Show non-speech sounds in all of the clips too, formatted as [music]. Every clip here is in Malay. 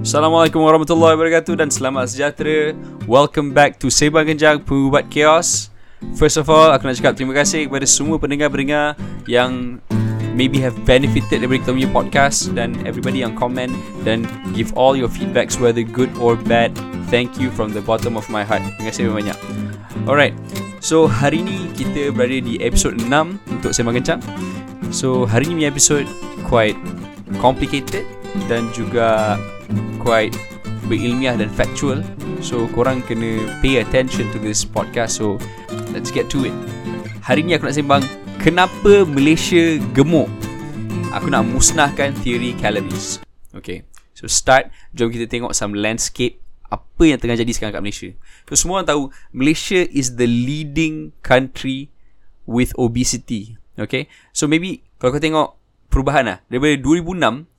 Assalamualaikum warahmatullahi wabarakatuh dan selamat sejahtera. Welcome back to Sebang Genjang Pembuat Chaos. First of all, aku nak cakap terima kasih kepada semua pendengar-pendengar yang maybe have benefited dari kita punya podcast dan everybody yang comment dan give all your feedbacks whether good or bad. Thank you from the bottom of my heart. Terima kasih banyak. Alright. So, hari ni kita berada di episod 6 untuk Sembang Kencang. So, hari ni punya episod quite complicated dan juga quite berilmiah dan factual. So, korang kena pay attention to this podcast. So, let's get to it. Hari ni aku nak sembang kenapa Malaysia gemuk. Aku nak musnahkan teori calories. Okay. So, start. Jom kita tengok some landscape apa yang tengah jadi sekarang kat Malaysia. So semua orang tahu Malaysia is the leading country with obesity. Okay. So maybe kalau kau tengok perubahan lah daripada 2006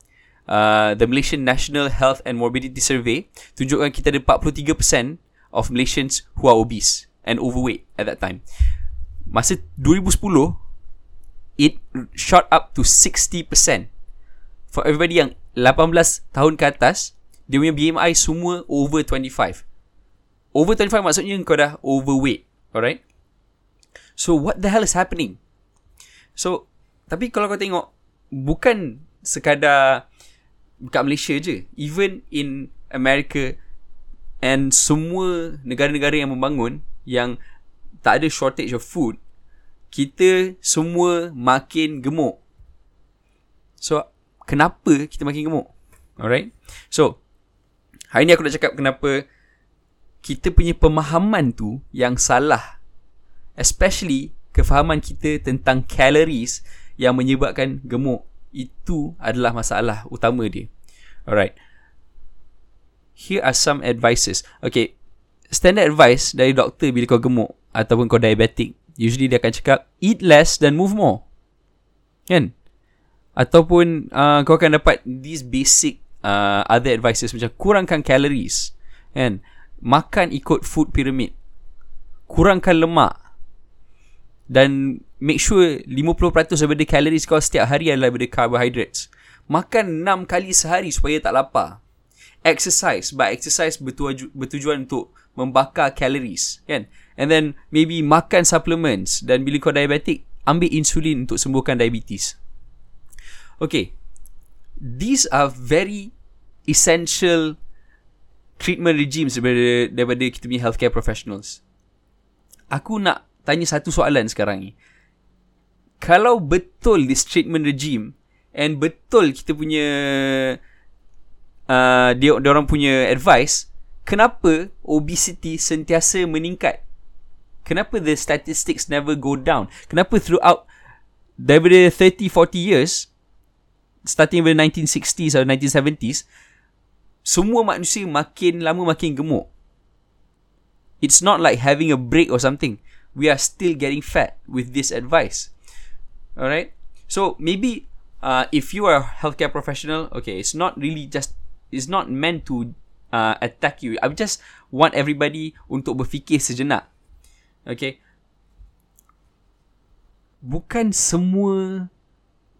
uh, the Malaysian National Health and Morbidity Survey tunjukkan kita ada 43% of Malaysians who are obese and overweight at that time. Masa 2010 it shot up to 60% for everybody yang 18 tahun ke atas dia punya BMI semua over 25. Over 25 maksudnya kau dah overweight. Alright? So, what the hell is happening? So, tapi kalau kau tengok, bukan sekadar kat Malaysia je. Even in America and semua negara-negara yang membangun yang tak ada shortage of food, kita semua makin gemuk. So, kenapa kita makin gemuk? Alright? So, Hari ni aku nak cakap kenapa kita punya pemahaman tu yang salah. Especially kefahaman kita tentang calories yang menyebabkan gemuk. Itu adalah masalah utama dia. Alright. Here are some advices. Okay. Standard advice dari doktor bila kau gemuk ataupun kau diabetic. Usually dia akan cakap eat less dan move more. Kan? Ataupun uh, kau akan dapat these basic uh, other advices macam kurangkan calories kan makan ikut food pyramid kurangkan lemak dan make sure 50% daripada calories kau setiap hari adalah daripada carbohydrates. Makan 6 kali sehari supaya tak lapar. Exercise. But exercise bertuju- bertujuan untuk membakar calories kan? And then maybe makan supplements. Dan bila kau diabetic ambil insulin untuk sembuhkan diabetes. Okay. These are very essential treatment regimes daripada, daripada kita punya healthcare professionals. Aku nak tanya satu soalan sekarang ni. Kalau betul this treatment regime and betul kita punya uh, dia, dia orang punya advice, kenapa obesity sentiasa meningkat? Kenapa the statistics never go down? Kenapa throughout daripada 30-40 years, starting with 1960s atau 1970s semua manusia makin lama makin gemuk it's not like having a break or something we are still getting fat with this advice alright? So maybe uh, if you are a healthcare professional okay it's not really just it's not meant to uh, attack you. I just want everybody untuk berfikir sejenak. Okay? Bukan semua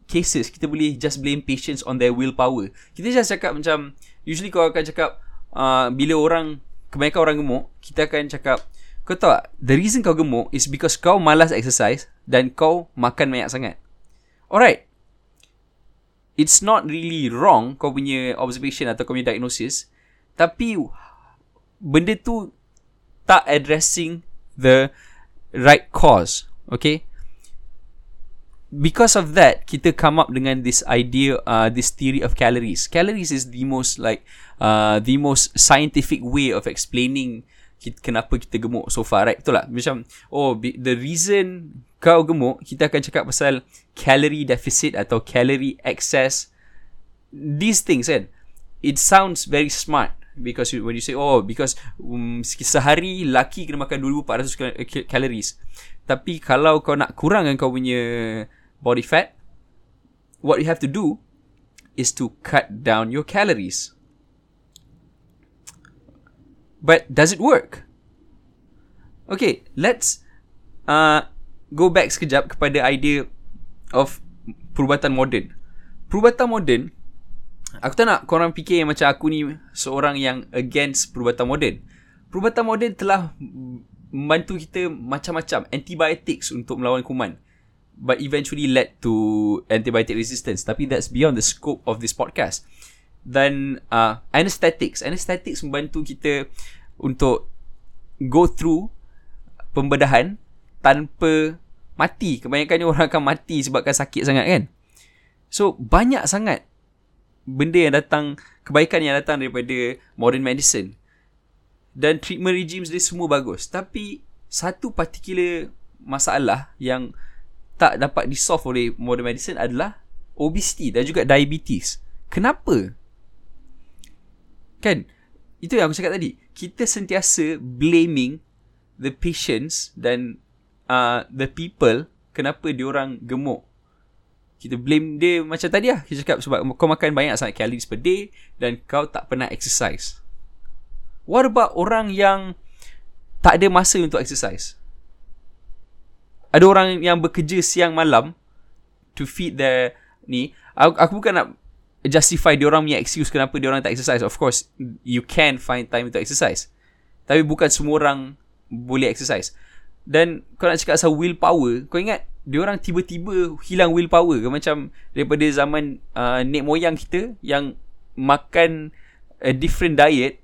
cases kita boleh just blame patients on their willpower. Kita just cakap macam usually kau akan cakap uh, bila orang kebanyakan orang gemuk, kita akan cakap kau tahu tak, the reason kau gemuk is because kau malas exercise dan kau makan banyak sangat. Alright. It's not really wrong kau punya observation atau kau punya diagnosis. Tapi benda tu tak addressing the right cause. Okay? because of that kita come up dengan this idea uh, this theory of calories calories is the most like uh, the most scientific way of explaining kenapa kita gemuk so far right? Betul tak macam oh the reason kau gemuk kita akan cakap pasal calorie deficit atau calorie excess. These things kan? It sounds very smart because when you say oh because um, sehari laki kena makan 2400 calories. Tapi kalau kau nak kurangkan kau punya body fat, what you have to do is to cut down your calories. But does it work? Okay, let's uh, go back sekejap kepada idea of perubatan moden. Perubatan moden Aku tak nak korang fikir yang macam aku ni seorang yang against perubatan moden. Perubatan moden telah membantu kita macam-macam antibiotics untuk melawan kuman. But eventually led to antibiotic resistance. Tapi that's beyond the scope of this podcast. Dan uh, anesthetics. Anesthetics membantu kita untuk go through pembedahan tanpa mati. Kebanyakannya orang akan mati sebabkan sakit sangat kan. So banyak sangat benda yang datang kebaikan yang datang daripada modern medicine dan treatment regimes dia semua bagus tapi satu particular masalah yang tak dapat disolve oleh modern medicine adalah obesity dan juga diabetes kenapa kan? Itu yang aku cakap tadi. Kita sentiasa blaming the patients dan uh, the people kenapa diorang gemuk. Kita blame dia macam tadi lah. Kita cakap sebab kau makan banyak sangat calories per day dan kau tak pernah exercise. What about orang yang tak ada masa untuk exercise? Ada orang yang bekerja siang malam to feed their ni aku, aku bukan nak justify dia orang punya excuse kenapa dia orang tak exercise. Of course you can find time to exercise. Tapi bukan semua orang boleh exercise. Dan kau nak cakap asal willpower kau ingat dia orang tiba-tiba hilang willpower ke? Macam daripada zaman uh, nek moyang kita yang makan a different diet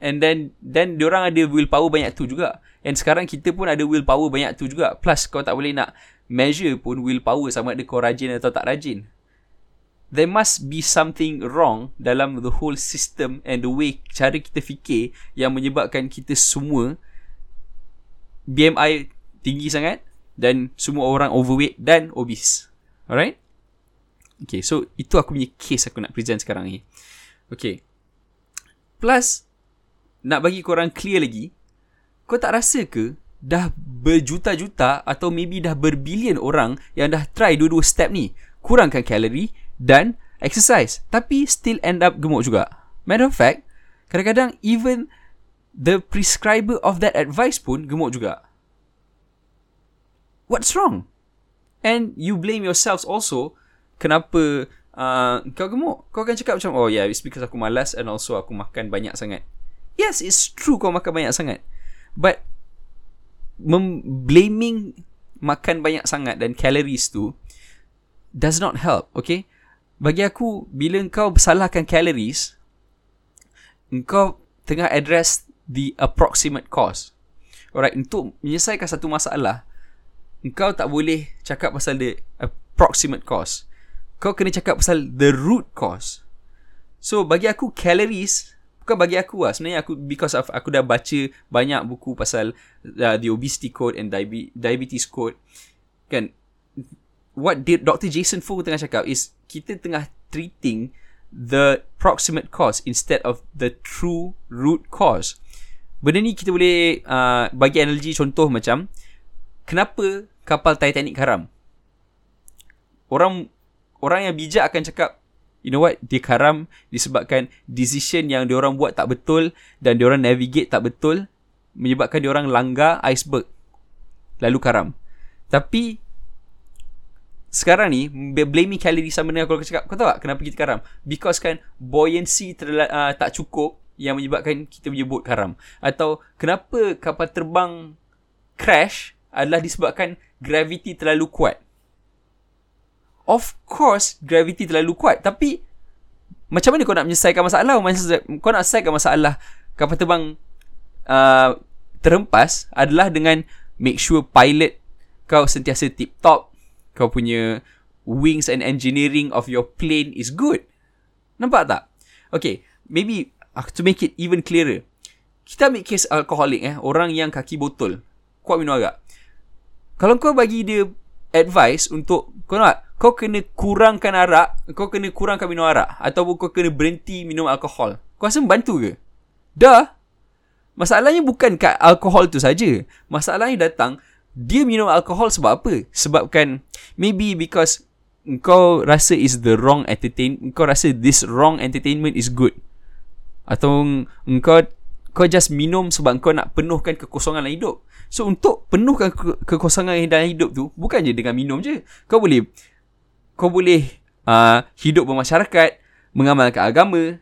and then then dia orang ada willpower banyak tu juga. And sekarang kita pun ada willpower banyak tu juga. Plus kau tak boleh nak measure pun willpower sama ada kau rajin atau tak rajin there must be something wrong dalam the whole system and the way cara kita fikir yang menyebabkan kita semua BMI tinggi sangat dan semua orang overweight dan obese. Alright? Okay, so itu aku punya case aku nak present sekarang ni. Okay. Plus, nak bagi korang clear lagi, kau tak rasa ke dah berjuta-juta atau maybe dah berbilion orang yang dah try dua-dua step ni. Kurangkan kalori dan exercise. Tapi still end up gemuk juga. Matter of fact, kadang-kadang even the prescriber of that advice pun gemuk juga what's wrong? And you blame yourselves also kenapa uh, kau gemuk. Kau akan cakap macam, oh yeah, it's because aku malas and also aku makan banyak sangat. Yes, it's true kau makan banyak sangat. But, blaming makan banyak sangat dan calories tu does not help, okay? Bagi aku, bila kau salahkan calories, kau tengah address the approximate cause. Alright, untuk menyelesaikan satu masalah, kau tak boleh cakap pasal the approximate cost. Kau kena cakap pasal the root cause. So bagi aku calories bukan bagi aku lah sebenarnya aku because of aku dah baca banyak buku pasal uh, the obesity code and diabetes code kan what did Dr. Jason Fu tengah cakap is kita tengah treating the proximate cause instead of the true root cause. Benda ni kita boleh uh, bagi analogi contoh macam kenapa kapal Titanic karam? Orang orang yang bijak akan cakap, you know what, dia karam disebabkan decision yang dia orang buat tak betul dan dia orang navigate tak betul menyebabkan dia orang langgar iceberg lalu karam. Tapi sekarang ni blaming calorie sama dengan kalau cakap kau tahu tak kenapa kita karam because kan buoyancy terla- uh, tak cukup yang menyebabkan kita boat karam atau kenapa kapal terbang crash adalah disebabkan gravity terlalu kuat. Of course, gravity terlalu kuat. Tapi, macam mana kau nak menyelesaikan masalah? Kau nak selesaikan masalah kapal terbang uh, terhempas adalah dengan make sure pilot kau sentiasa tip top. Kau punya wings and engineering of your plane is good. Nampak tak? Okay, maybe uh, to make it even clearer. Kita ambil case alkoholik eh. Orang yang kaki botol. Kuat minum agak kalau kau bagi dia advice untuk kau nak kau kena kurangkan arak, kau kena kurangkan minum arak ataupun kau kena berhenti minum alkohol. Kau rasa membantu ke? Dah. Masalahnya bukan kat alkohol tu saja. Masalahnya datang dia minum alkohol sebab apa? Sebabkan maybe because kau rasa is the wrong entertain kau rasa this wrong entertainment is good. Atau kau kau just minum sebab kau nak penuhkan kekosongan dalam hidup. So untuk penuhkan ke- kekosongan dalam hidup tu bukan je dengan minum je. Kau boleh kau boleh uh, hidup bermasyarakat, mengamalkan agama.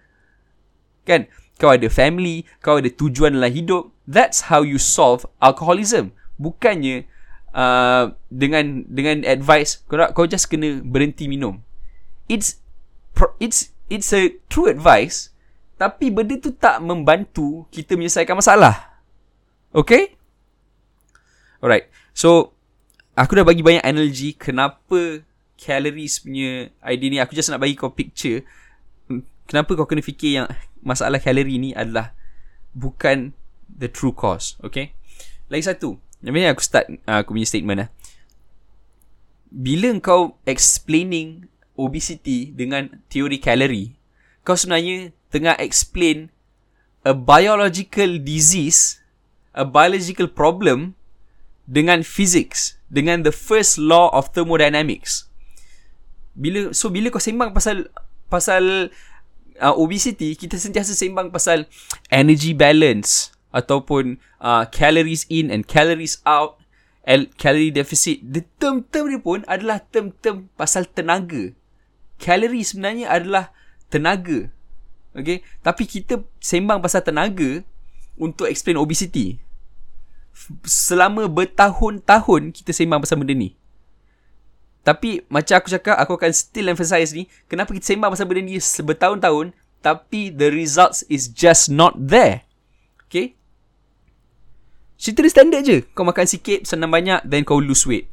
Kan? Kau ada family, kau ada tujuan dalam hidup. That's how you solve alcoholism. Bukannya uh, dengan dengan advice kau kau just kena berhenti minum. It's it's it's a true advice tapi benda tu tak membantu kita menyelesaikan masalah. Okay? Alright. So, aku dah bagi banyak analogy kenapa calories punya idea ni. Aku just nak bagi kau picture. Kenapa kau kena fikir yang masalah kalori ni adalah bukan the true cause. Okay? Lagi satu. Yang aku start uh, aku punya statement lah. Bila kau explaining obesity dengan teori kalori, kau sebenarnya tengah explain a biological disease, a biological problem dengan physics, dengan the first law of thermodynamics. Bila so bila kau sembang pasal pasal uh, obesity kita sentiasa sembang pasal energy balance ataupun uh, calories in and calories out el- calorie deficit the term-term ni pun adalah term-term pasal tenaga. Calorie sebenarnya adalah tenaga. Okay? Tapi kita sembang pasal tenaga untuk explain obesity. Selama bertahun-tahun kita sembang pasal benda ni. Tapi macam aku cakap Aku akan still emphasize ni Kenapa kita sembang pasal benda ni Bertahun-tahun Tapi the results is just not there. Okay Cerita dia standard je Kau makan sikit Senang banyak Then kau lose weight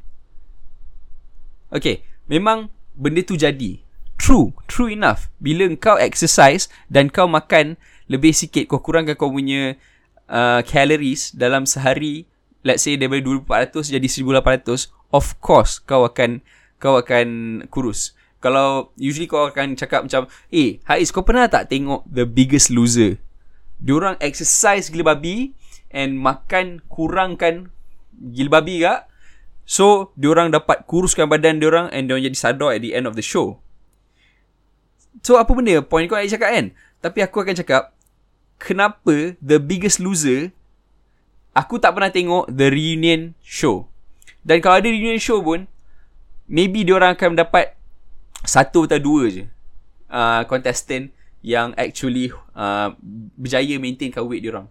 Okay Memang Benda tu jadi True True enough Bila kau exercise Dan kau makan Lebih sikit Kau kurangkan kau punya uh, Calories Dalam sehari Let's say daripada 2400 Jadi 1800 Of course Kau akan kau akan kurus. Kalau usually kau akan cakap macam, "Eh, Haiz, kau pernah tak tengok The Biggest Loser?" Diorang exercise gila babi and makan kurangkan gila babi gak. So, diorang dapat kuruskan badan diorang and diorang jadi sadar at the end of the show. So, apa benda point kau nak cakap kan? Tapi aku akan cakap, kenapa The Biggest Loser aku tak pernah tengok The Reunion Show. Dan kalau ada reunion show pun, maybe dia orang akan dapat satu atau dua je uh, contestant yang actually uh, berjaya maintainkan weight dia orang.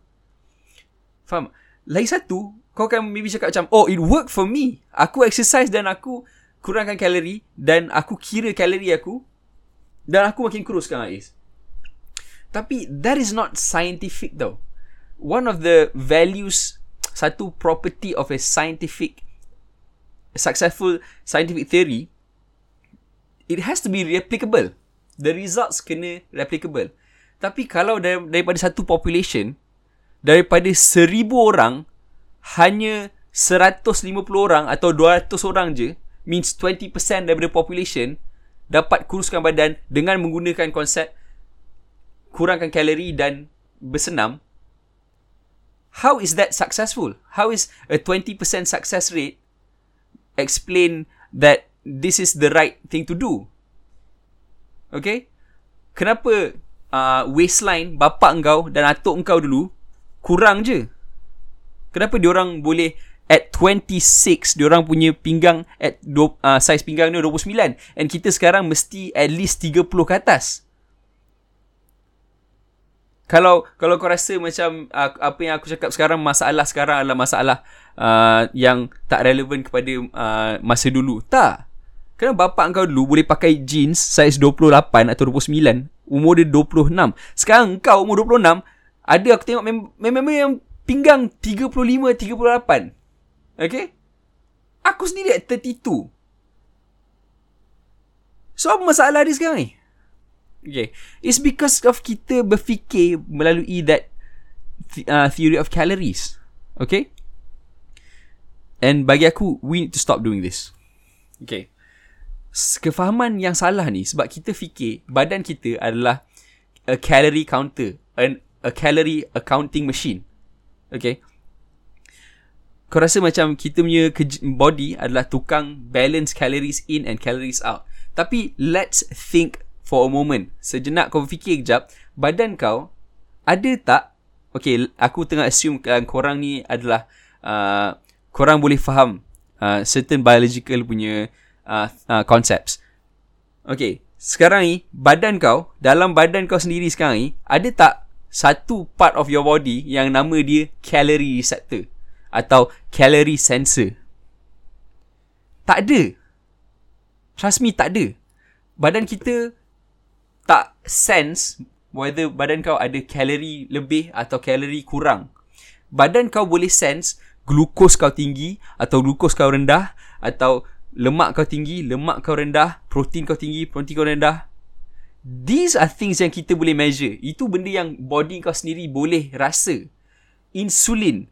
Faham? Lagi satu, kau akan maybe cakap macam, oh, it work for me. Aku exercise dan aku kurangkan kalori dan aku kira kalori aku dan aku makin kurus sekarang, Ais. Tapi, that is not scientific though. One of the values, satu property of a scientific successful scientific theory it has to be replicable the results kena replicable tapi kalau dar- daripada satu population daripada seribu orang hanya 150 orang atau 200 orang je means 20% daripada population dapat kuruskan badan dengan menggunakan konsep kurangkan kalori dan bersenam how is that successful how is a 20% success rate explain that this is the right thing to do. Okay? Kenapa uh, waistline bapak engkau dan atuk engkau dulu kurang je? Kenapa diorang boleh at 26 diorang punya pinggang at do, uh, size pinggang ni 29 and kita sekarang mesti at least 30 ke atas? Kalau kalau kau rasa macam uh, apa yang aku cakap sekarang masalah sekarang adalah masalah uh, yang tak relevan kepada uh, masa dulu. Tak. Kerana bapak kau dulu boleh pakai jeans saiz 28 atau 29, umur dia 26. Sekarang kau umur 26, ada aku tengok memang yang pinggang 35 38. Okay? Aku sendiri at 32. So apa masalah dia sekarang ni? Okay. It's because of kita berfikir melalui that th- uh, theory of calories. Okay? And bagi aku, we need to stop doing this. Okay. Kefahaman yang salah ni sebab kita fikir badan kita adalah a calorie counter. An, a calorie accounting machine. Okay. Kau rasa macam kita punya body adalah tukang balance calories in and calories out. Tapi let's think for a moment. Sejenak kau fikir kejap, badan kau ada tak Okay, aku tengah assume korang ni adalah uh, korang boleh faham uh, certain biological punya uh, uh, concepts. Okay, sekarang ni badan kau dalam badan kau sendiri sekarang ni ada tak satu part of your body yang nama dia calorie receptor atau calorie sensor. Tak ada. Trust me tak ada. Badan kita tak sense whether badan kau ada kalori lebih atau kalori kurang. Badan kau boleh sense glukos kau tinggi atau glukos kau rendah atau lemak kau tinggi, lemak kau rendah, protein kau tinggi, protein kau rendah. These are things yang kita boleh measure. Itu benda yang body kau sendiri boleh rasa. Insulin.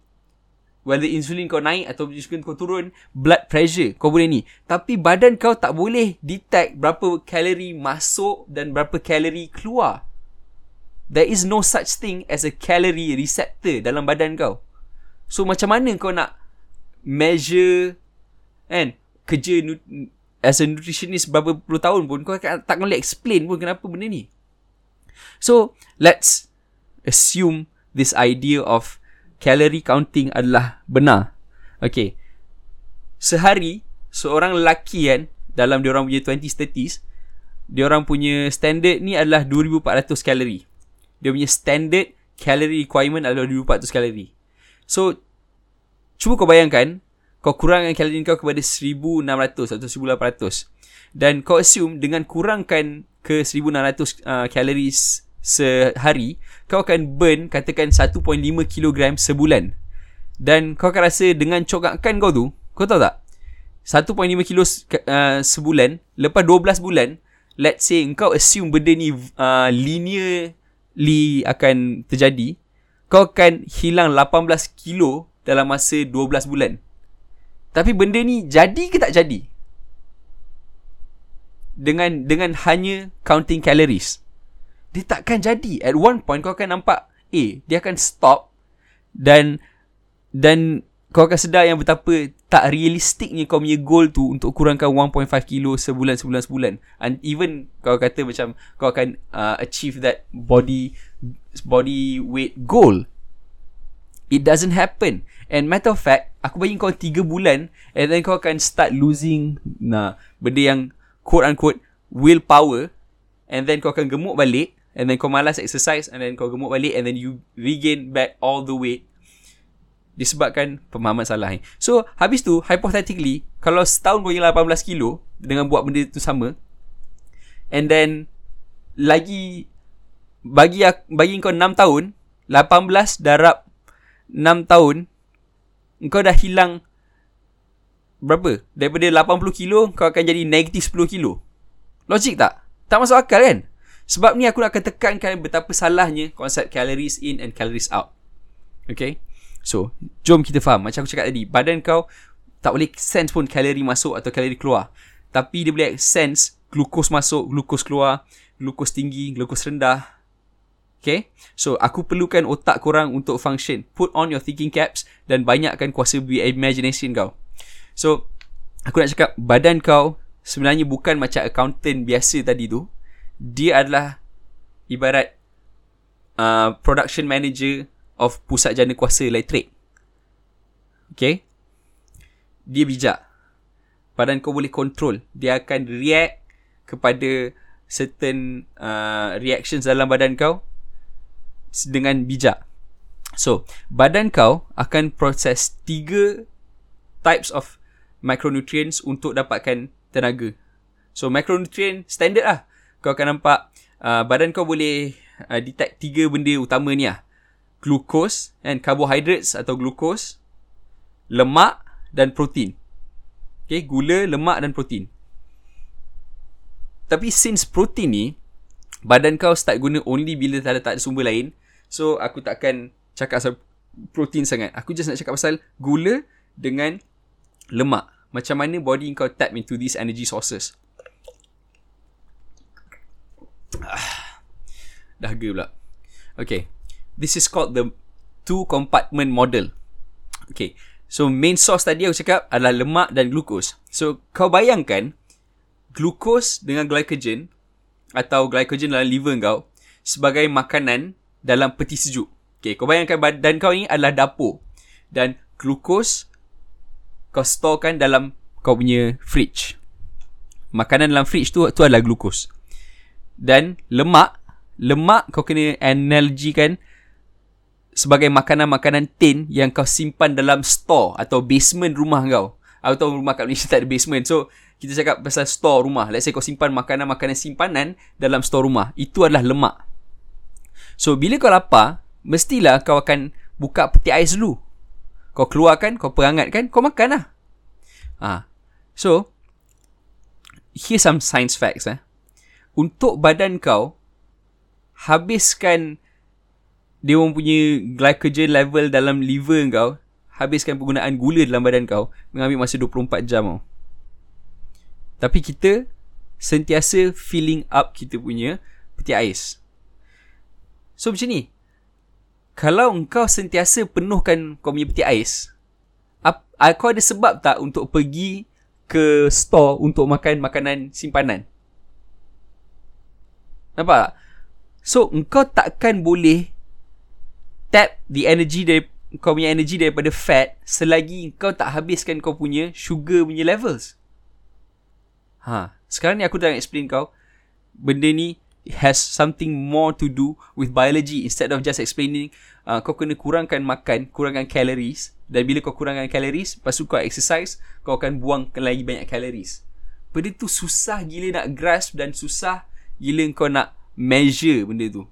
Whether insulin kau naik atau insulin kau turun, blood pressure kau boleh ni. Tapi badan kau tak boleh detect berapa kalori masuk dan berapa kalori keluar. There is no such thing as a calorie receptor dalam badan kau. So macam mana kau nak measure kan kerja as a nutritionist berapa puluh tahun pun kau tak boleh explain pun kenapa benda ni. So, let's assume this idea of calorie counting adalah benar. Okay. Sehari, seorang lelaki kan, dalam diorang punya 20s, 30s, diorang punya standard ni adalah 2400 kalori. Dia punya standard calorie requirement adalah 2400 kalori. So, cuba kau bayangkan, kau kurangkan kalori kau kepada 1600 atau 1800 dan kau assume dengan kurangkan ke 1600 uh, calories sehari kau akan burn katakan 1.5 kg sebulan. Dan kau akan rasa dengan cokakan kau tu kau tahu tak? 1.5 kilo uh, sebulan lepas 12 bulan let's say kau assume benda ni uh, linearly akan terjadi kau akan hilang 18 kilo dalam masa 12 bulan tapi benda ni jadi ke tak jadi? Dengan dengan hanya counting calories. Dia takkan jadi. At one point kau akan nampak eh dia akan stop dan dan kau akan sedar yang betapa tak realistiknya kau punya goal tu untuk kurangkan 1.5 kilo sebulan sebulan sebulan and even kau kata macam kau akan uh, achieve that body body weight goal it doesn't happen. And matter of fact, aku bagi kau 3 bulan and then kau akan start losing nah, benda yang quote unquote willpower. And then kau akan gemuk balik and then kau malas exercise and then kau gemuk balik and then you regain back all the weight. Disebabkan pemahaman salah ni. So, habis tu, hypothetically, kalau setahun kau hilang 18 kilo dengan buat benda tu sama and then lagi bagi bagi kau 6 tahun 18 darab 6 tahun kau dah hilang berapa? Daripada 80 kilo, kau akan jadi negatif 10 kilo. Logik tak? Tak masuk akal kan? Sebab ni aku akan tekankan betapa salahnya konsep calories in and calories out. Okay? So, jom kita faham. Macam aku cakap tadi, badan kau tak boleh sense pun kalori masuk atau kalori keluar. Tapi dia boleh sense glukos masuk, glukos keluar, glukos tinggi, glukos rendah, Okay? So aku perlukan otak korang untuk function. Put on your thinking caps Dan banyakkan kuasa imagination kau. So Aku nak cakap Badan kau Sebenarnya bukan macam accountant biasa tadi tu. Dia adalah Ibarat uh, Production manager Of pusat jana kuasa elektrik. Okay? Dia bijak. Badan kau boleh control. Dia akan react Kepada Certain uh, Reactions dalam badan kau dengan bijak. So, badan kau akan proses tiga types of micronutrients untuk dapatkan tenaga. So, micronutrient standard lah. Kau akan nampak uh, badan kau boleh uh, detect tiga benda utama ni lah. Glucose and carbohydrates atau glucose, lemak dan protein. Okay, gula, lemak dan protein. Tapi since protein ni, badan kau start guna only bila tak ada, tak ada sumber lain, So aku takkan cakap pasal protein sangat. Aku just nak cakap pasal gula dengan lemak. Macam mana body kau tap into these energy sources. [sighs] Ah, dahaga pula. Okay. This is called the two compartment model. Okay. So main source tadi aku cakap adalah lemak dan glukos. So kau bayangkan glukos dengan glycogen atau glycogen dalam liver kau sebagai makanan dalam peti sejuk. Okay, kau bayangkan badan kau ni adalah dapur. Dan glukos kau storekan dalam kau punya fridge. Makanan dalam fridge tu tu adalah glukos. Dan lemak, lemak kau kena analogikan sebagai makanan-makanan tin yang kau simpan dalam store atau basement rumah kau. Atau rumah kat Malaysia tak ada basement. So, kita cakap pasal store rumah. Let's say kau simpan makanan-makanan simpanan dalam store rumah. Itu adalah lemak. So, bila kau lapar, mestilah kau akan buka peti ais dulu. Kau keluarkan, kau perangatkan, kau makan lah. Ha. So, here's some science facts. Eh. Untuk badan kau, habiskan dia orang punya glycogen level dalam liver kau habiskan penggunaan gula dalam badan kau mengambil masa 24 jam tau. Tapi kita sentiasa filling up kita punya peti ais. So macam ni. Kalau engkau sentiasa penuhkan kau punya peti ais, ap, kau ada sebab tak untuk pergi ke store untuk makan makanan simpanan? Nampak tak? So, engkau takkan boleh tap the energy dari kau punya energy daripada fat selagi kau tak habiskan kau punya sugar punya levels. Ha, sekarang ni aku dah explain kau benda ni has something more to do with biology instead of just explaining uh, kau kena kurangkan makan, kurangkan calories dan bila kau kurangkan calories, lepas tu kau exercise, kau akan buangkan lagi banyak calories. Benda tu susah gila nak grasp dan susah gila kau nak measure benda tu.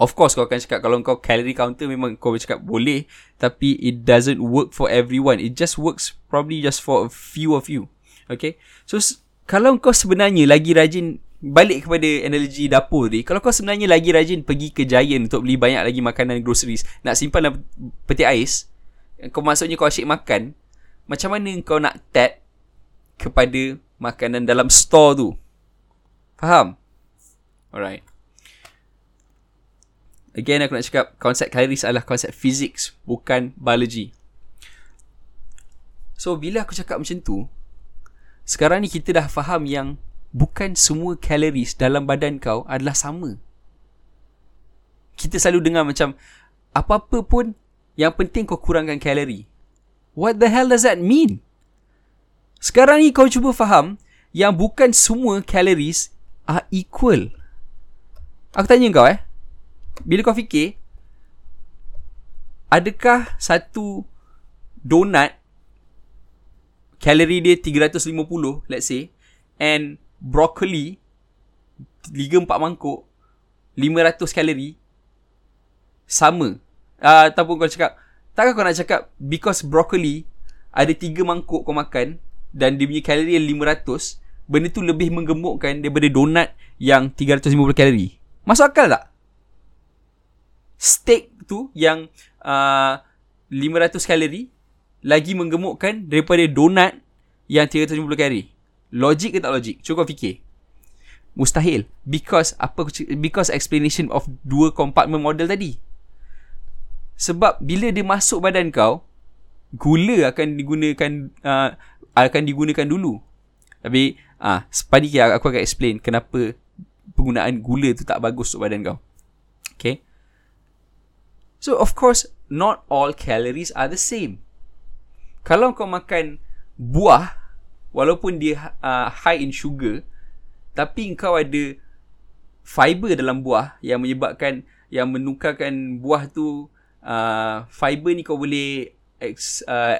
Of course kau akan cakap kalau kau calorie counter memang kau cakap boleh tapi it doesn't work for everyone. It just works probably just for a few of you. Okay. So kalau kau sebenarnya lagi rajin balik kepada analogi dapur ni, kalau kau sebenarnya lagi rajin pergi ke Giant untuk beli banyak lagi makanan groceries, nak simpan dalam peti ais, kau maksudnya kau asyik makan, macam mana kau nak tap kepada makanan dalam store tu? Faham? Alright. Again aku nak cakap konsep kaloris adalah konsep physics bukan biology. So bila aku cakap macam tu, sekarang ni kita dah faham yang bukan semua kaloris dalam badan kau adalah sama. Kita selalu dengar macam apa-apa pun yang penting kau kurangkan kalori. What the hell does that mean? Sekarang ni kau cuba faham yang bukan semua calories are equal. Aku tanya kau eh, bila kau fikir adakah satu donat kalori dia 350 let's say. And broccoli 3 4 mangkuk 500 kalori sama. Uh, ataupun kau cakap takkan kau nak cakap because broccoli ada 3 mangkuk kau makan dan dia punya kalori 500 benda tu lebih menggemukkan daripada donat yang 350 kalori masuk akal tak? Steak tu yang uh, 500 kalori lagi menggemukkan daripada donat yang 350 kalori. Logik ke tak logik? Cuba kau fikir. Mustahil. Because apa because explanation of dua compartment model tadi. Sebab bila dia masuk badan kau, gula akan digunakan uh, akan digunakan dulu. Tapi ah uh, sepadi aku akan explain kenapa penggunaan gula tu tak bagus untuk badan kau. Okay. So of course not all calories are the same. Kalau kau makan buah walaupun dia uh, high in sugar tapi kau ada fiber dalam buah yang menyebabkan yang menukarkan buah tu uh, fiber ni kau boleh ex, uh,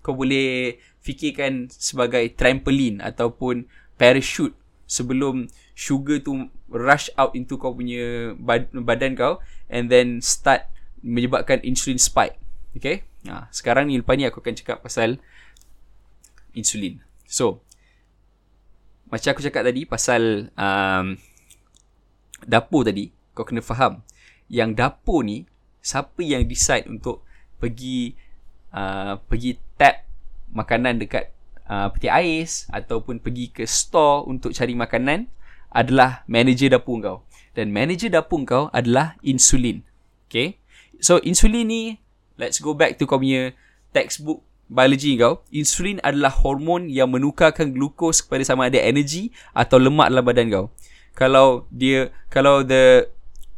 kau boleh fikirkan sebagai trampoline ataupun parachute sebelum sugar tu rush out into kau punya badan kau and then start menyebabkan insulin spike. Okay. Ha, sekarang ni lepas ni aku akan cakap pasal insulin. So, macam aku cakap tadi pasal um, dapur tadi, kau kena faham yang dapur ni siapa yang decide untuk pergi uh, pergi tap makanan dekat uh, peti ais ataupun pergi ke store untuk cari makanan adalah manager dapur kau. Dan manager dapur kau adalah insulin. Okay. So insulin ni Let's go back to kau punya Textbook biology kau Insulin adalah hormon Yang menukarkan glukos Kepada sama ada energy Atau lemak dalam badan kau Kalau dia Kalau the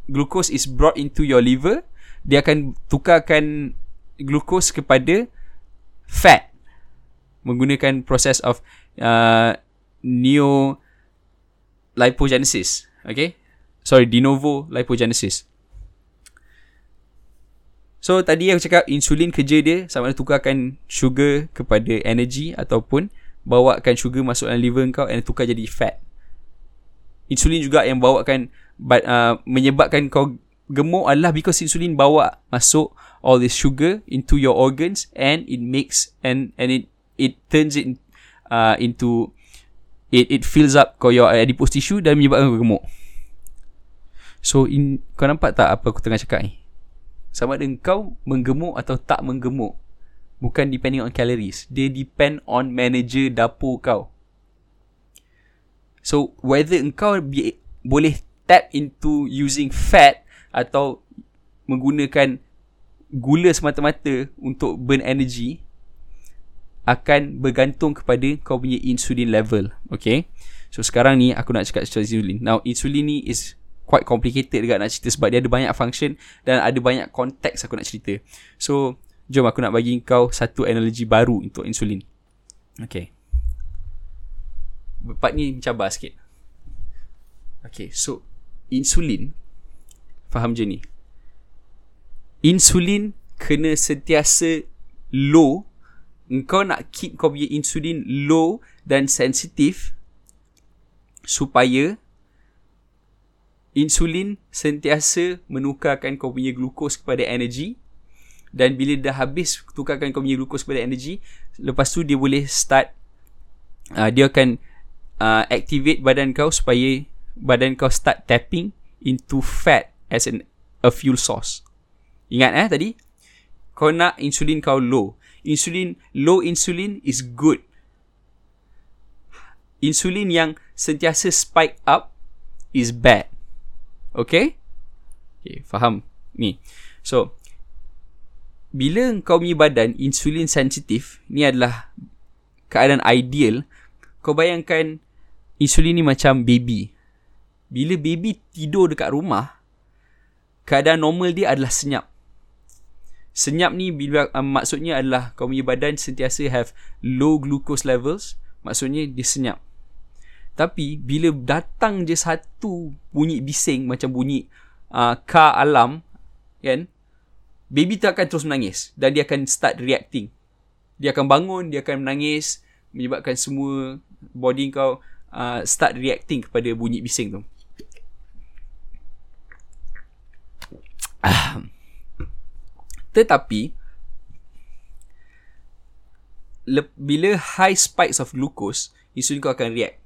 Glucose is brought into your liver Dia akan Tukarkan Glucose kepada Fat Menggunakan proses of uh, Neo lipogenesis. Okay? Sorry, de novo lipogenesis. So tadi aku cakap insulin kerja dia sama ada tukarkan sugar kepada energy ataupun bawakan sugar masuk dalam liver kau and tukar jadi fat. Insulin juga yang bawakan but, uh, menyebabkan kau gemuk adalah because insulin bawa masuk all this sugar into your organs and it makes and and it it turns it uh, into it it fills up kau your adipose tissue dan menyebabkan kau gemuk. So in kau nampak tak apa aku tengah cakap ni? Sama ada kau menggemuk atau tak menggemuk. Bukan depending on calories. Dia depend on manager dapur kau. So whether engkau be, boleh tap into using fat atau menggunakan gula semata-mata untuk burn energy akan bergantung kepada kau punya insulin level. Okay? So sekarang ni aku nak cakap tentang insulin. Now insulin ni is quite complicated juga nak cerita sebab dia ada banyak function dan ada banyak konteks aku nak cerita. So, jom aku nak bagi kau satu analogi baru untuk insulin. Okay. Part ni mencabar sikit. Okay, so insulin faham je ni. Insulin kena sentiasa low. Engkau nak keep kau punya insulin low dan sensitif supaya insulin sentiasa menukarkan kau punya glukos kepada energi. Dan bila dah habis tukarkan kau punya glukos kepada energi lepas tu dia boleh start uh, dia akan uh, activate badan kau supaya badan kau start tapping into fat as an a fuel source. Ingat eh tadi? Kau nak insulin kau low. Insulin low insulin is good. Insulin yang sentiasa spike up is bad Okay? Okay, faham. Ni. So, bila kau punya badan insulin sensitif, ni adalah keadaan ideal. Kau bayangkan insulin ni macam baby. Bila baby tidur dekat rumah, keadaan normal dia adalah senyap. Senyap ni bila um, maksudnya adalah kau punya badan sentiasa have low glucose levels, maksudnya dia senyap. Tapi bila datang je satu bunyi bising macam bunyi uh, car alam kan baby tu akan terus menangis dan dia akan start reacting. Dia akan bangun, dia akan menangis menyebabkan semua body kau uh, start reacting kepada bunyi bising tu. Tetapi bila high spikes of glucose, insulin kau akan react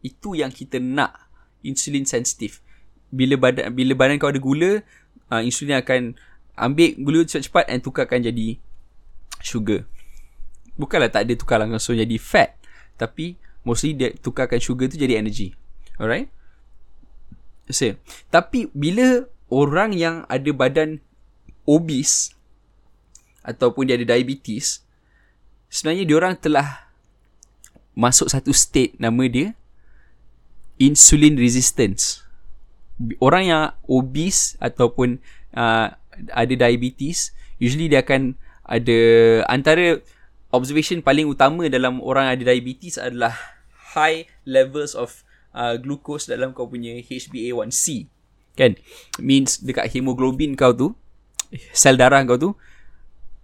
itu yang kita nak insulin sensitif. Bila badan bila badan kau ada gula uh, insulin akan ambil gula cepat-cepat dan tukarkan jadi sugar. Bukanlah tak ada tukar langsung jadi fat tapi mostly dia tukarkan sugar tu jadi energy. Alright? So, tapi bila orang yang ada badan obese ataupun dia ada diabetes sebenarnya dia orang telah masuk satu state nama dia insulin resistance. Orang yang obese ataupun uh, ada diabetes, usually dia akan ada antara observation paling utama dalam orang ada diabetes adalah high levels of uh, glucose dalam kau punya HbA1c. Kan? Means dekat hemoglobin kau tu, sel darah kau tu,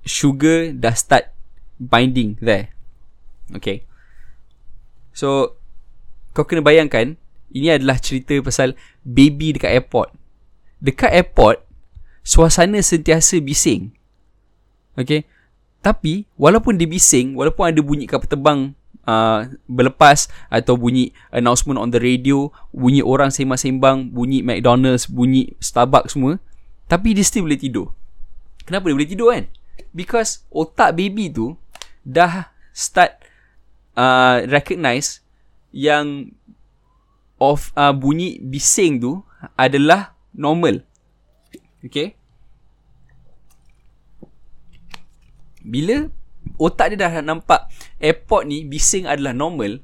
sugar dah start binding there. Okay. So, kau kena bayangkan, ini adalah cerita pasal baby dekat airport. Dekat airport, suasana sentiasa bising. Okay. Tapi, walaupun dia bising, walaupun ada bunyi kapal terbang uh, berlepas atau bunyi announcement on the radio, bunyi orang sembang-sembang, bunyi McDonald's, bunyi Starbucks semua, tapi dia still boleh tidur. Kenapa dia boleh tidur kan? Because otak baby tu dah start uh, recognize yang of uh, bunyi bising tu adalah normal. Okay. Bila otak dia dah nampak airport ni bising adalah normal.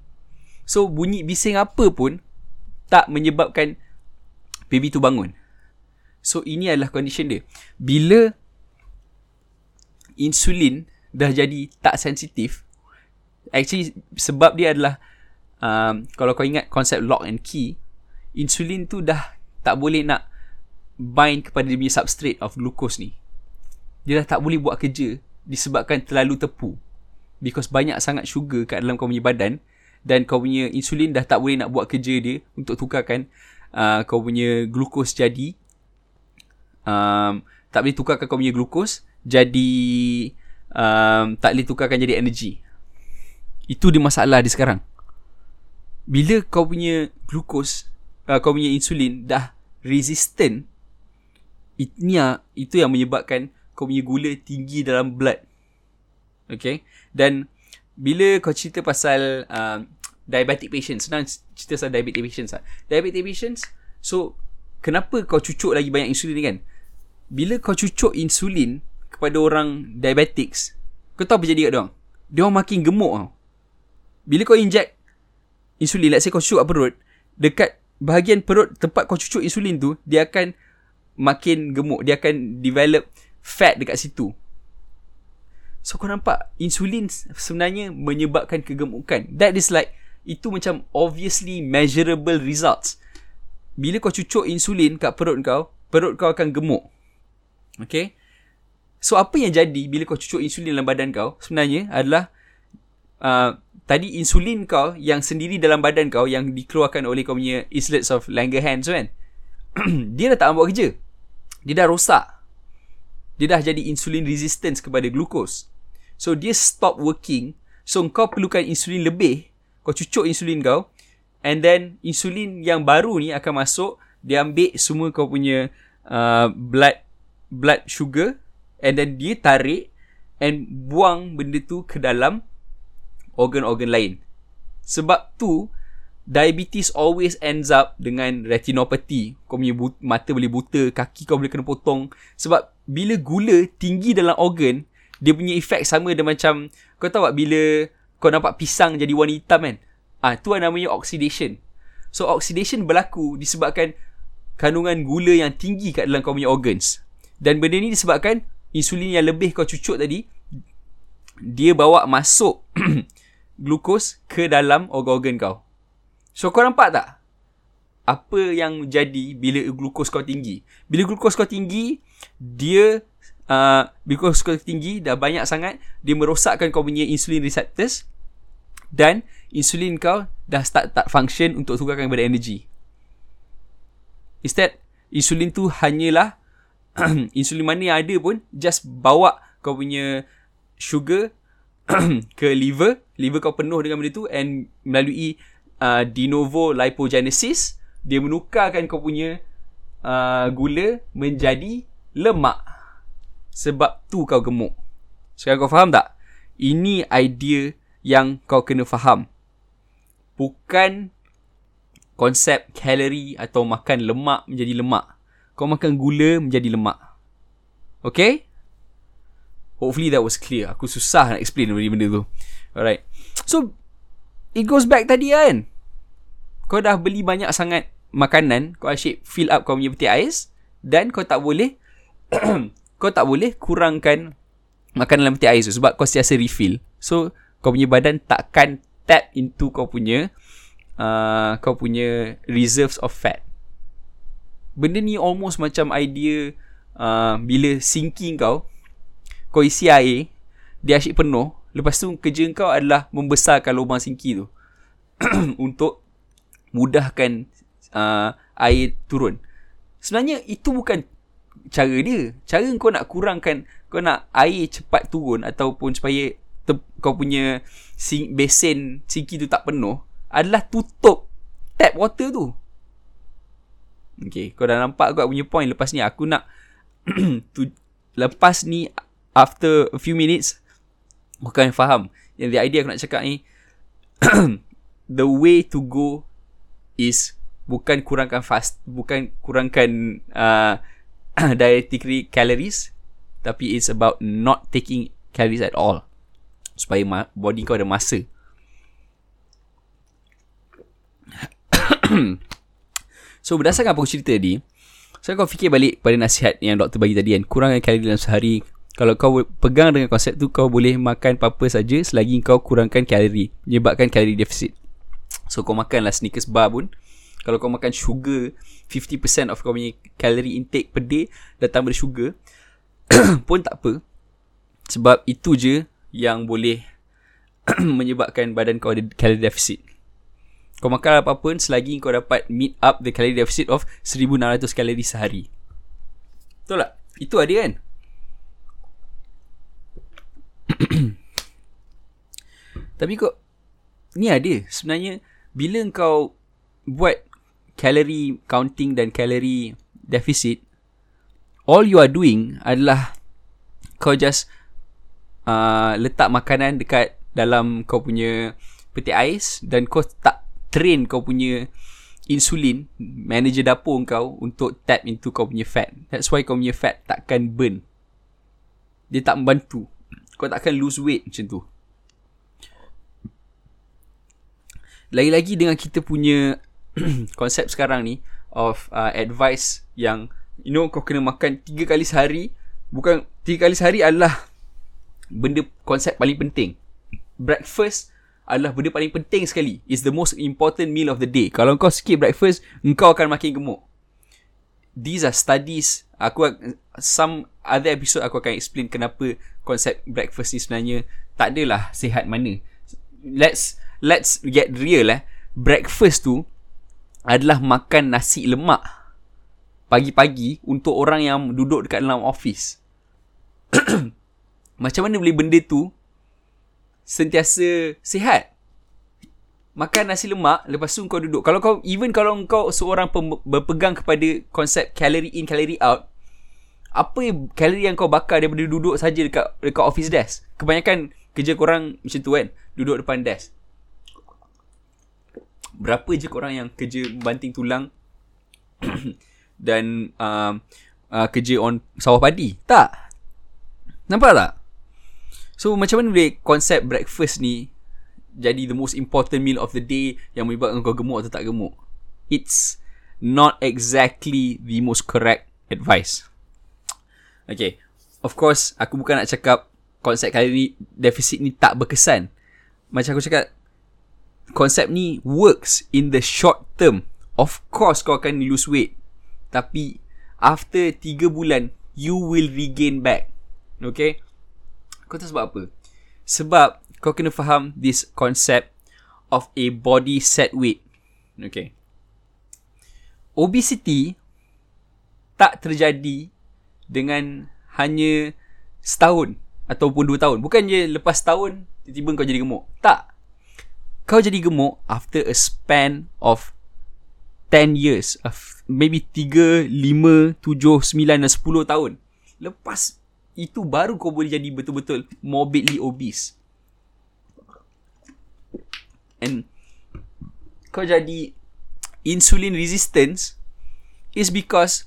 So bunyi bising apa pun tak menyebabkan baby tu bangun. So ini adalah condition dia. Bila insulin dah jadi tak sensitif, actually sebab dia adalah um, kalau kau ingat konsep lock and key insulin tu dah tak boleh nak bind kepada dia punya substrate of glucose ni. Dia dah tak boleh buat kerja disebabkan terlalu tepu. Because banyak sangat sugar kat dalam kau punya badan dan kau punya insulin dah tak boleh nak buat kerja dia untuk tukarkan uh, kau punya glucose jadi um, tak boleh tukarkan kau punya glucose jadi um, tak boleh tukarkan jadi energy. Itu dia masalah dia sekarang. Bila kau punya glucose, uh, kau punya insulin dah resistant, ini itu yang menyebabkan kau punya gula tinggi dalam blood. Okay. Dan bila kau cerita pasal um, diabetic patients, senang cerita pasal diabetic patients lah. Diabetic patients, so kenapa kau cucuk lagi banyak insulin ni kan? Bila kau cucuk insulin kepada orang diabetics, kau tahu apa jadi kat dia orang? Dia orang makin gemuk tau. Bila kau inject insulin, let's say kau cucuk perut, dekat bahagian perut tempat kau cucuk insulin tu, dia akan makin gemuk. Dia akan develop fat dekat situ. So kau nampak insulin sebenarnya menyebabkan kegemukan. That is like itu macam obviously measurable results. Bila kau cucuk insulin kat perut kau, perut kau akan gemuk. Okay? So apa yang jadi bila kau cucuk insulin dalam badan kau sebenarnya adalah uh, tadi insulin kau yang sendiri dalam badan kau yang dikeluarkan oleh kau punya islets of Langerhans kan? [clears throat] Dia dah tak buat kerja. Dia dah rosak. Dia dah jadi insulin resistance kepada glucose so dia stop working. So kau perlukan insulin lebih. Kau cucuk insulin kau. And then insulin yang baru ni akan masuk. Dia ambil semua kau punya uh, blood blood sugar. And then dia tarik and buang benda tu ke dalam organ-organ lain. Sebab tu diabetes always ends up dengan retinopathy. Kau punya but- mata boleh buta, kaki kau boleh kena potong sebab bila gula tinggi dalam organ, dia punya efek sama dengan macam kau tahu tak bila kau nampak pisang jadi warna hitam kan? Ah, tu namanya oxidation. So oxidation berlaku disebabkan kandungan gula yang tinggi kat dalam kau punya organs. Dan benda ni disebabkan insulin yang lebih kau cucuk tadi dia bawa masuk [clears throat] glukos ke dalam organ-organ kau. So kau nampak tak? Apa yang jadi bila glukos kau tinggi? Bila glukos kau tinggi, dia uh, glukos kau tinggi dah banyak sangat, dia merosakkan kau punya insulin receptors dan insulin kau dah start tak function untuk tukarkan kepada energy. Instead, insulin tu hanyalah [clears throat] insulin mana yang ada pun just bawa kau punya sugar [clears throat] ke liver liver kau penuh dengan benda tu and melalui uh, de novo lipogenesis dia menukarkan kau punya uh, gula menjadi lemak sebab tu kau gemuk. Sekarang kau faham tak? Ini idea yang kau kena faham. Bukan konsep kalori atau makan lemak menjadi lemak. Kau makan gula menjadi lemak. Okay Hopefully that was clear. Aku susah nak explain benda-benda tu. Alright. So, it goes back tadi kan. Kau dah beli banyak sangat makanan. Kau asyik fill up kau punya peti ais. Dan kau tak boleh, [clears throat] kau tak boleh kurangkan makanan dalam peti ais tu. Sebab kau sentiasa refill. So, kau punya badan takkan tap into kau punya, uh, kau punya reserves of fat. Benda ni almost macam idea uh, bila sinking kau, kau isi air dia asyik penuh. Lepas tu kerja kau adalah membesarkan lubang sinki tu. [clears throat] Untuk mudahkan uh, air turun. Sebenarnya itu bukan cara dia. Cara kau nak kurangkan kau nak air cepat turun ataupun supaya te- kau punya sing- besen sinki tu tak penuh adalah tutup tap water tu. Okay, kau dah nampak kau punya point. Lepas ni aku nak [clears throat] tu, lepas ni after a few minutes bukan faham. Yang the idea aku nak cakap ni [clears throat] the way to go is bukan kurangkan fast bukan kurangkan uh, [clears throat] dietary calories tapi it's about not taking calories at all. Supaya ma- body kau ada masa. [clears throat] So berdasarkan apa aku cerita tadi so kau fikir balik pada nasihat yang doktor bagi tadi kan kurangkan kalori dalam sehari kalau kau pegang dengan konsep tu kau boleh makan apa-apa saja selagi kau kurangkan kalori menyebabkan kalori deficit. So kau makanlah sneakers bar pun. Kalau kau makan sugar 50% of kau punya calorie intake per day Datang dari sugar. [clears throat] Pun tak apa. Sebab itu je Yang boleh [clears throat] Menyebabkan badan kau ada calorie deficit. Kau makan apa pun Selagi kau dapat meet up the calorie deficit of 1600 kalori sehari. Betul tak? Itu ada kan? [coughs] Tapi kau Ni ada. Sebenarnya Bila kau Buat Calorie counting dan calorie deficit All you are doing adalah Kau just uh, Letak makanan dekat Dalam kau punya Peti ais Dan kau tak Train kau punya Insulin Manager dapur kau Untuk tap into kau punya fat. That's why kau punya fat Takkan burn. Dia tak membantu Kau takkan lose weight macam tu Lagi-lagi dengan kita punya [clears throat] konsep sekarang ni of uh, advice yang you know kau kena makan tiga kali sehari bukan tiga kali sehari adalah benda konsep paling penting. Breakfast adalah benda paling penting sekali. Is the most important meal of the day. Kalau kau skip breakfast, engkau akan makin gemuk. These are studies. Aku some other episode aku akan explain kenapa konsep breakfast ni sebenarnya tak adalah sihat mana. Let's let's get real eh. Breakfast tu adalah makan nasi lemak pagi-pagi untuk orang yang duduk dekat dalam office. [coughs] Macam mana boleh benda tu sentiasa sihat? Makan nasi lemak lepas tu kau duduk. Kalau kau even kalau kau seorang berpegang kepada konsep calorie in calorie out, apa kalori yang kau bakar daripada duduk saja dekat dekat office desk? Kebanyakan kerja korang macam tu kan, duduk depan desk berapa je korang yang kerja banting tulang [coughs] dan uh, uh, kerja on sawah padi? Tak. Nampak tak? So macam mana boleh konsep breakfast ni jadi the most important meal of the day yang menyebabkan kau gemuk atau tak gemuk? It's not exactly the most correct advice. Okay. Of course, aku bukan nak cakap konsep kali ni deficit ni tak berkesan. Macam aku cakap, konsep ni works in the short term. Of course kau akan lose weight. Tapi after 3 bulan you will regain back. Okay? Kau tahu sebab apa? Sebab kau kena faham this concept of a body set weight. Okay. Obesity tak terjadi dengan hanya setahun ataupun dua tahun. Bukan je lepas setahun tiba-tiba kau jadi gemuk. Tak kau jadi gemuk after a span of 10 years of maybe 3, 5, 7, 9 dan 10 tahun lepas itu baru kau boleh jadi betul-betul morbidly obese and kau jadi insulin resistance is because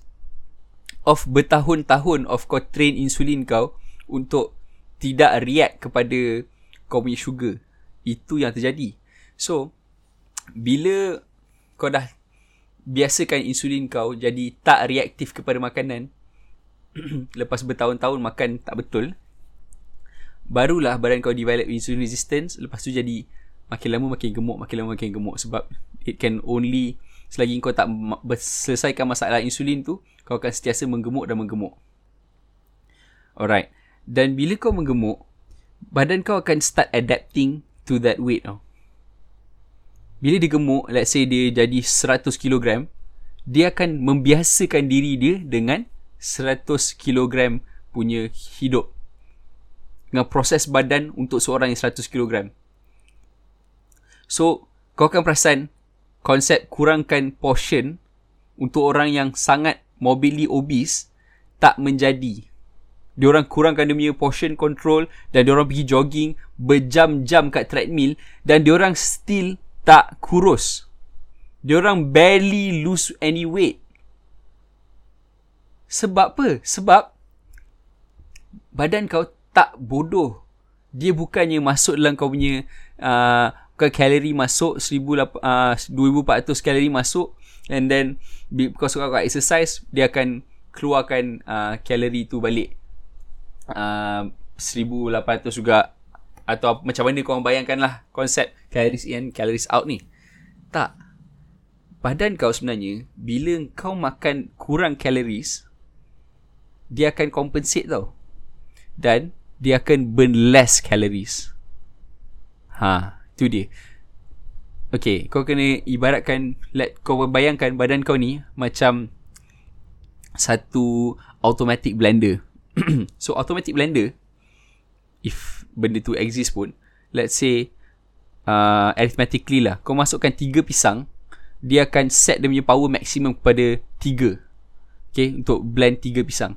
of bertahun-tahun of kau train insulin kau untuk tidak react kepada kau punya sugar. Itu yang terjadi. So Bila Kau dah Biasakan insulin kau Jadi tak reaktif kepada makanan [clears throat] Lepas bertahun-tahun makan tak betul Barulah badan kau develop insulin resistance. Lepas tu jadi Makin lama makin gemuk Makin lama makin gemuk Sebab It can only Selagi kau tak Selesaikan masalah insulin tu Kau akan sentiasa menggemuk dan menggemuk. Alright. Dan bila kau menggemuk Badan kau akan start adapting To that weight tau. Bila dia gemuk let's say dia jadi 100 kg dia akan membiasakan diri dia dengan 100 kg punya hidup. Dengan proses badan untuk seorang yang 100 kg so kau akan perasan konsep kurangkan portion untuk orang yang sangat morbidly obese tak menjadi dia orang kurangkan dia punya portion control dan dia orang pergi jogging berjam-jam kat treadmill dan dia orang still tak kurus. Diorang barely lose any weight. Sebab apa? Sebab badan kau tak bodoh. Dia bukannya masuk dalam kau punya uh, kau kalori masuk 1800 uh, 2400 kalori masuk and then because kau kau exercise dia akan keluarkan uh, kalori tu balik. Uh, 1800 juga. Atau macam mana korang bayangkan lah konsep calories in, calories out ni. Tak. badan kau sebenarnya bila kau makan kurang calories dia akan compensate tau. Dan dia akan burn less calories. Ha tu dia Okay, kau kena ibaratkan let kau bayangkan badan kau ni macam satu automatic blender. [clears throat] so automatic blender if benda tu exist pun, let's say uh, arithmetically lah, kau masukkan tiga pisang, dia akan set dia punya power maximum kepada tiga. Okay, untuk blend tiga pisang.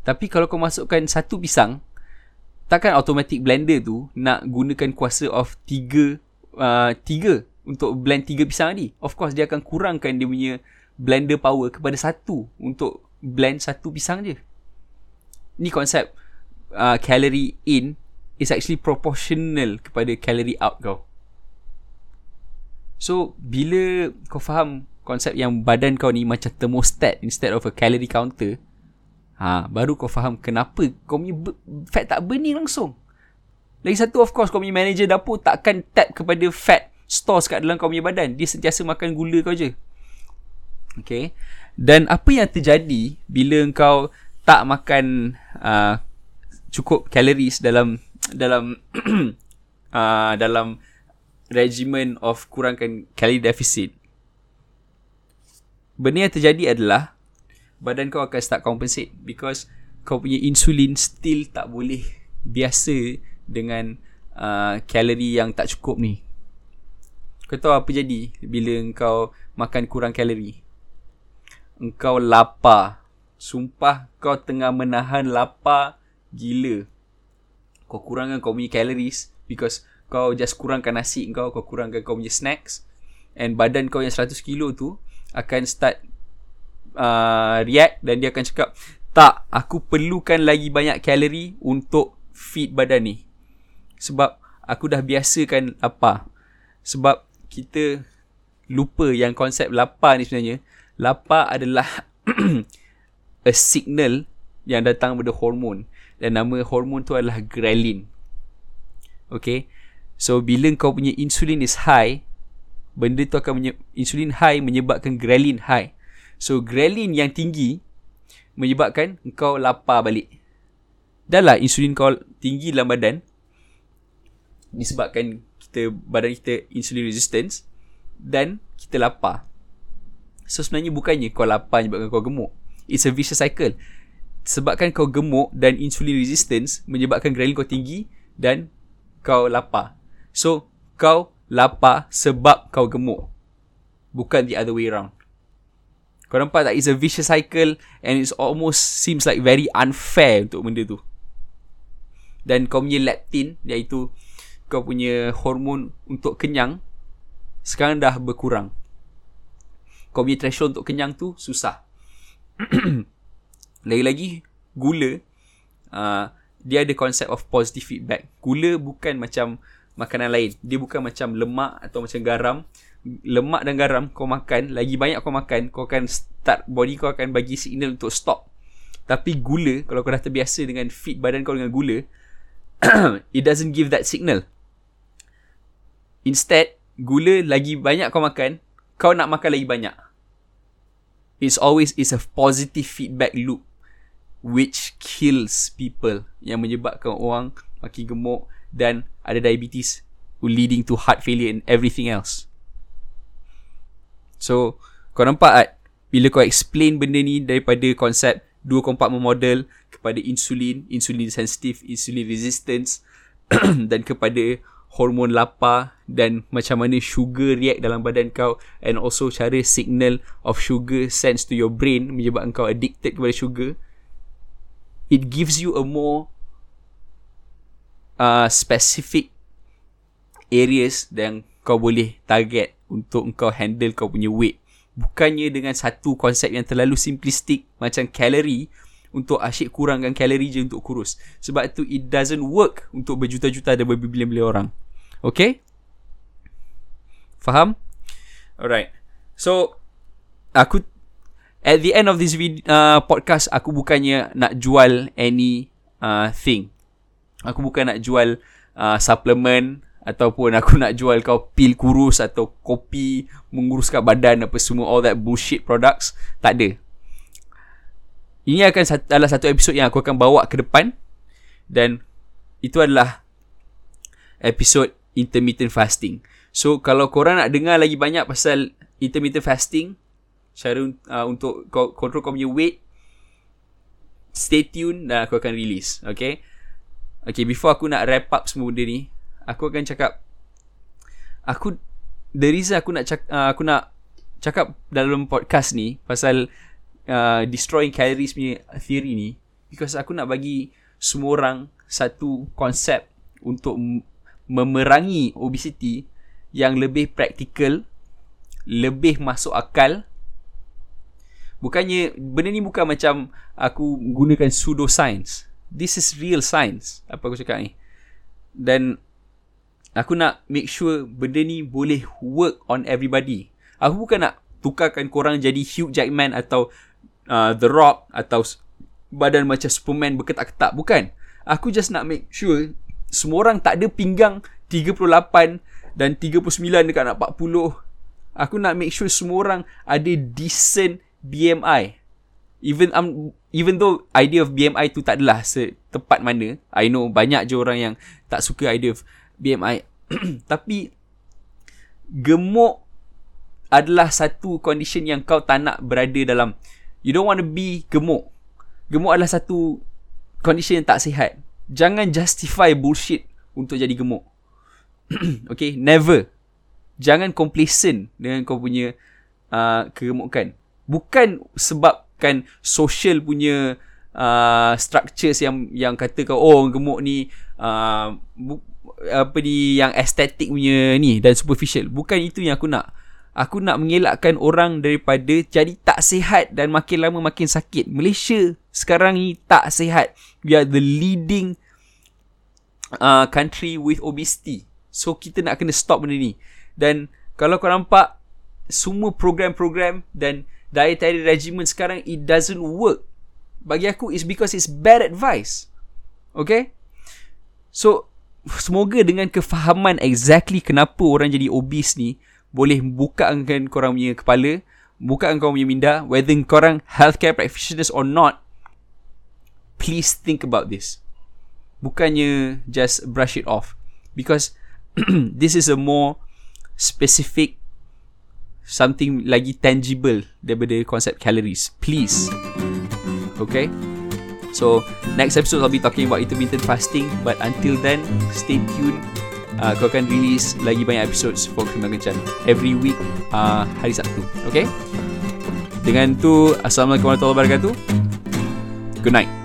Tapi kalau kau masukkan satu pisang, takkan automatic blender tu nak gunakan kuasa of tiga uh, tiga untuk blend tiga pisang tadi. Of course dia akan kurangkan dia punya blender power kepada satu untuk blend satu pisang je. Ni konsep uh, calorie in is actually proportional kepada calorie out kau. So bila kau faham konsep yang badan kau ni macam thermostat instead of a calorie counter, ha baru kau faham kenapa kau punya fat tak burning langsung. Lagi satu of course kau punya manager dapur takkan tap kepada fat stores kat dalam kau punya badan. Dia sentiasa makan gula kau je. Okay. Dan apa yang terjadi bila kau tak makan uh, cukup calories dalam dalam [clears throat] uh, dalam regimen of kurangkan calorie deficit. Benda yang terjadi adalah badan kau akan start compensate because kau punya insulin still tak boleh biasa dengan uh, kalori yang tak cukup ni. Kau tahu apa jadi bila kau makan kurang kalori? Engkau lapar. Sumpah kau tengah menahan lapar gila. Kau kurangkan kau punya calories because kau just kurangkan nasi kau, kau kurangkan kau punya snacks and badan kau yang 100 kilo tu akan start uh, react dan dia akan cakap tak, aku perlukan lagi banyak kalori untuk feed badan ni. Sebab aku dah biasakan apa. Sebab kita lupa yang konsep lapar ni sebenarnya. Lapar adalah [clears throat] a signal yang datang daripada hormon. Dan nama hormon tu adalah ghrelin. Okay? So bila kau punya insulin is high benda tu akan menye- insulin high menyebabkan ghrelin high so ghrelin yang tinggi menyebabkan kau lapar balik dah lah insulin kau tinggi dalam badan disebabkan kita badan kita insulin resistance dan kita lapar. So sebenarnya bukannya kau lapar menyebabkan kau gemuk. It's a vicious cycle. Sebabkan kau gemuk dan insulin resistance menyebabkan ghrelin kau tinggi dan kau lapar. So kau lapar sebab kau gemuk. Bukan the other way around. Kau nampak tak? It's a vicious cycle and it almost seems like very unfair untuk benda tu. Dan kau punya leptin iaitu kau punya hormon untuk kenyang sekarang dah berkurang. Kau punya threshold untuk kenyang tu susah. [clears throat] Lagi-lagi gula uh, dia ada konsep of positive feedback. Gula bukan macam makanan lain. Dia bukan macam lemak atau macam garam. Lemak dan garam kau makan, lagi banyak kau makan, kau akan start body kau akan bagi signal untuk stop. Tapi gula, kalau kau dah terbiasa dengan feed badan kau dengan gula, [clears throat] it doesn't give that signal. Instead, gula lagi banyak kau makan, kau nak makan lagi banyak. It's always is a positive feedback loop which kills people yang menyebabkan orang makin gemuk dan ada diabetes leading to heart failure and everything else. So, kau nampak tak bila kau explain benda ni daripada konsep dua compartment model kepada insulin, insulin sensitive, insulin resistance [clears throat] dan kepada hormon lapar dan macam mana sugar react dalam badan kau and also cara signal of sugar sense to your brain menyebabkan kau addicted kepada sugar it gives you a more uh, specific areas yang kau boleh target untuk kau handle kau punya weight bukannya dengan satu konsep yang terlalu simplistik macam kalori untuk asyik kurangkan kalori je untuk kurus. Sebab tu it doesn't work untuk berjuta-juta dan berbilion-bilion orang. Okay? Faham? Alright. So, aku at the end of this video, uh, podcast aku bukannya nak jual any uh, thing. Aku bukan nak jual uh, supplement ataupun aku nak jual kau pil kurus atau kopi menguruskan badan apa semua all that bullshit products tak ada. Ini akan adalah satu episod yang aku akan bawa ke depan. Dan itu adalah episod intermittent fasting. So kalau korang nak dengar lagi banyak pasal intermittent fasting cara uh, untuk control kau punya weight stay tune dan aku akan release okay? Okay before aku nak wrap up semua benda ni aku akan cakap aku the reason aku nak cak, uh, aku nak cakap dalam podcast ni pasal uh, destroying calories punya theory ni because aku nak bagi semua orang satu konsep untuk memerangi obesity yang lebih praktikal lebih masuk akal. Bukannya benda ni bukan macam aku gunakan pseudo science this is real science apa aku cakap ni. Dan Aku nak make sure benda ni boleh work on everybody. Aku bukan nak tukarkan korang jadi Hugh Jackman atau uh, The Rock atau badan macam Superman berketak-ketak. Bukan. Aku just nak make sure semua orang tak ada pinggang 38 dan 39 dekat nak 40. Aku nak make sure semua orang ada decent BMI. Even um, even though idea of BMI tu tak adalah setepat mana. I know banyak je orang yang tak suka idea of BMI [clears throat] tapi gemuk adalah satu condition yang kau tak nak berada dalam. You don't want to be gemuk. Gemuk adalah satu condition yang tak sihat. Jangan justify bullshit untuk jadi gemuk. [clears throat] Okay? Never. Jangan complacent dengan kau punya uh, kegemukan. Bukan sebabkan social punya uh, structures yang yang kata kau oh gemuk ni uh, apa ni yang estetik punya ni dan superficial. Bukan itu yang aku nak. Aku nak mengelakkan orang daripada jadi tak sihat dan makin lama makin sakit. Malaysia sekarang ni tak sihat. We are the leading uh, country with obesity. So kita nak kena stop benda ni. Dan kalau kau nampak semua program-program dan dietary regimen sekarang it doesn't work. Bagi aku it's because it's bad advice. Okay? So semoga dengan kefahaman exactly kenapa orang jadi obese ni boleh bukakan korang punya kepala bukakan korang punya minda whether korang healthcare practitioners or not please think about this. Bukannya just brush it off. Because [clears throat] this is a more specific something lagi tangible daripada konsep calories. Please. Okay So next episode I'll be talking about intermittent fasting But until then stay tuned. Uh, Aku akan release lagi banyak episodes for Krimal Kencan Every week uh, hari Sabtu Okay? Dengan tu Assalamualaikum warahmatullahi wabarakatuh. Good night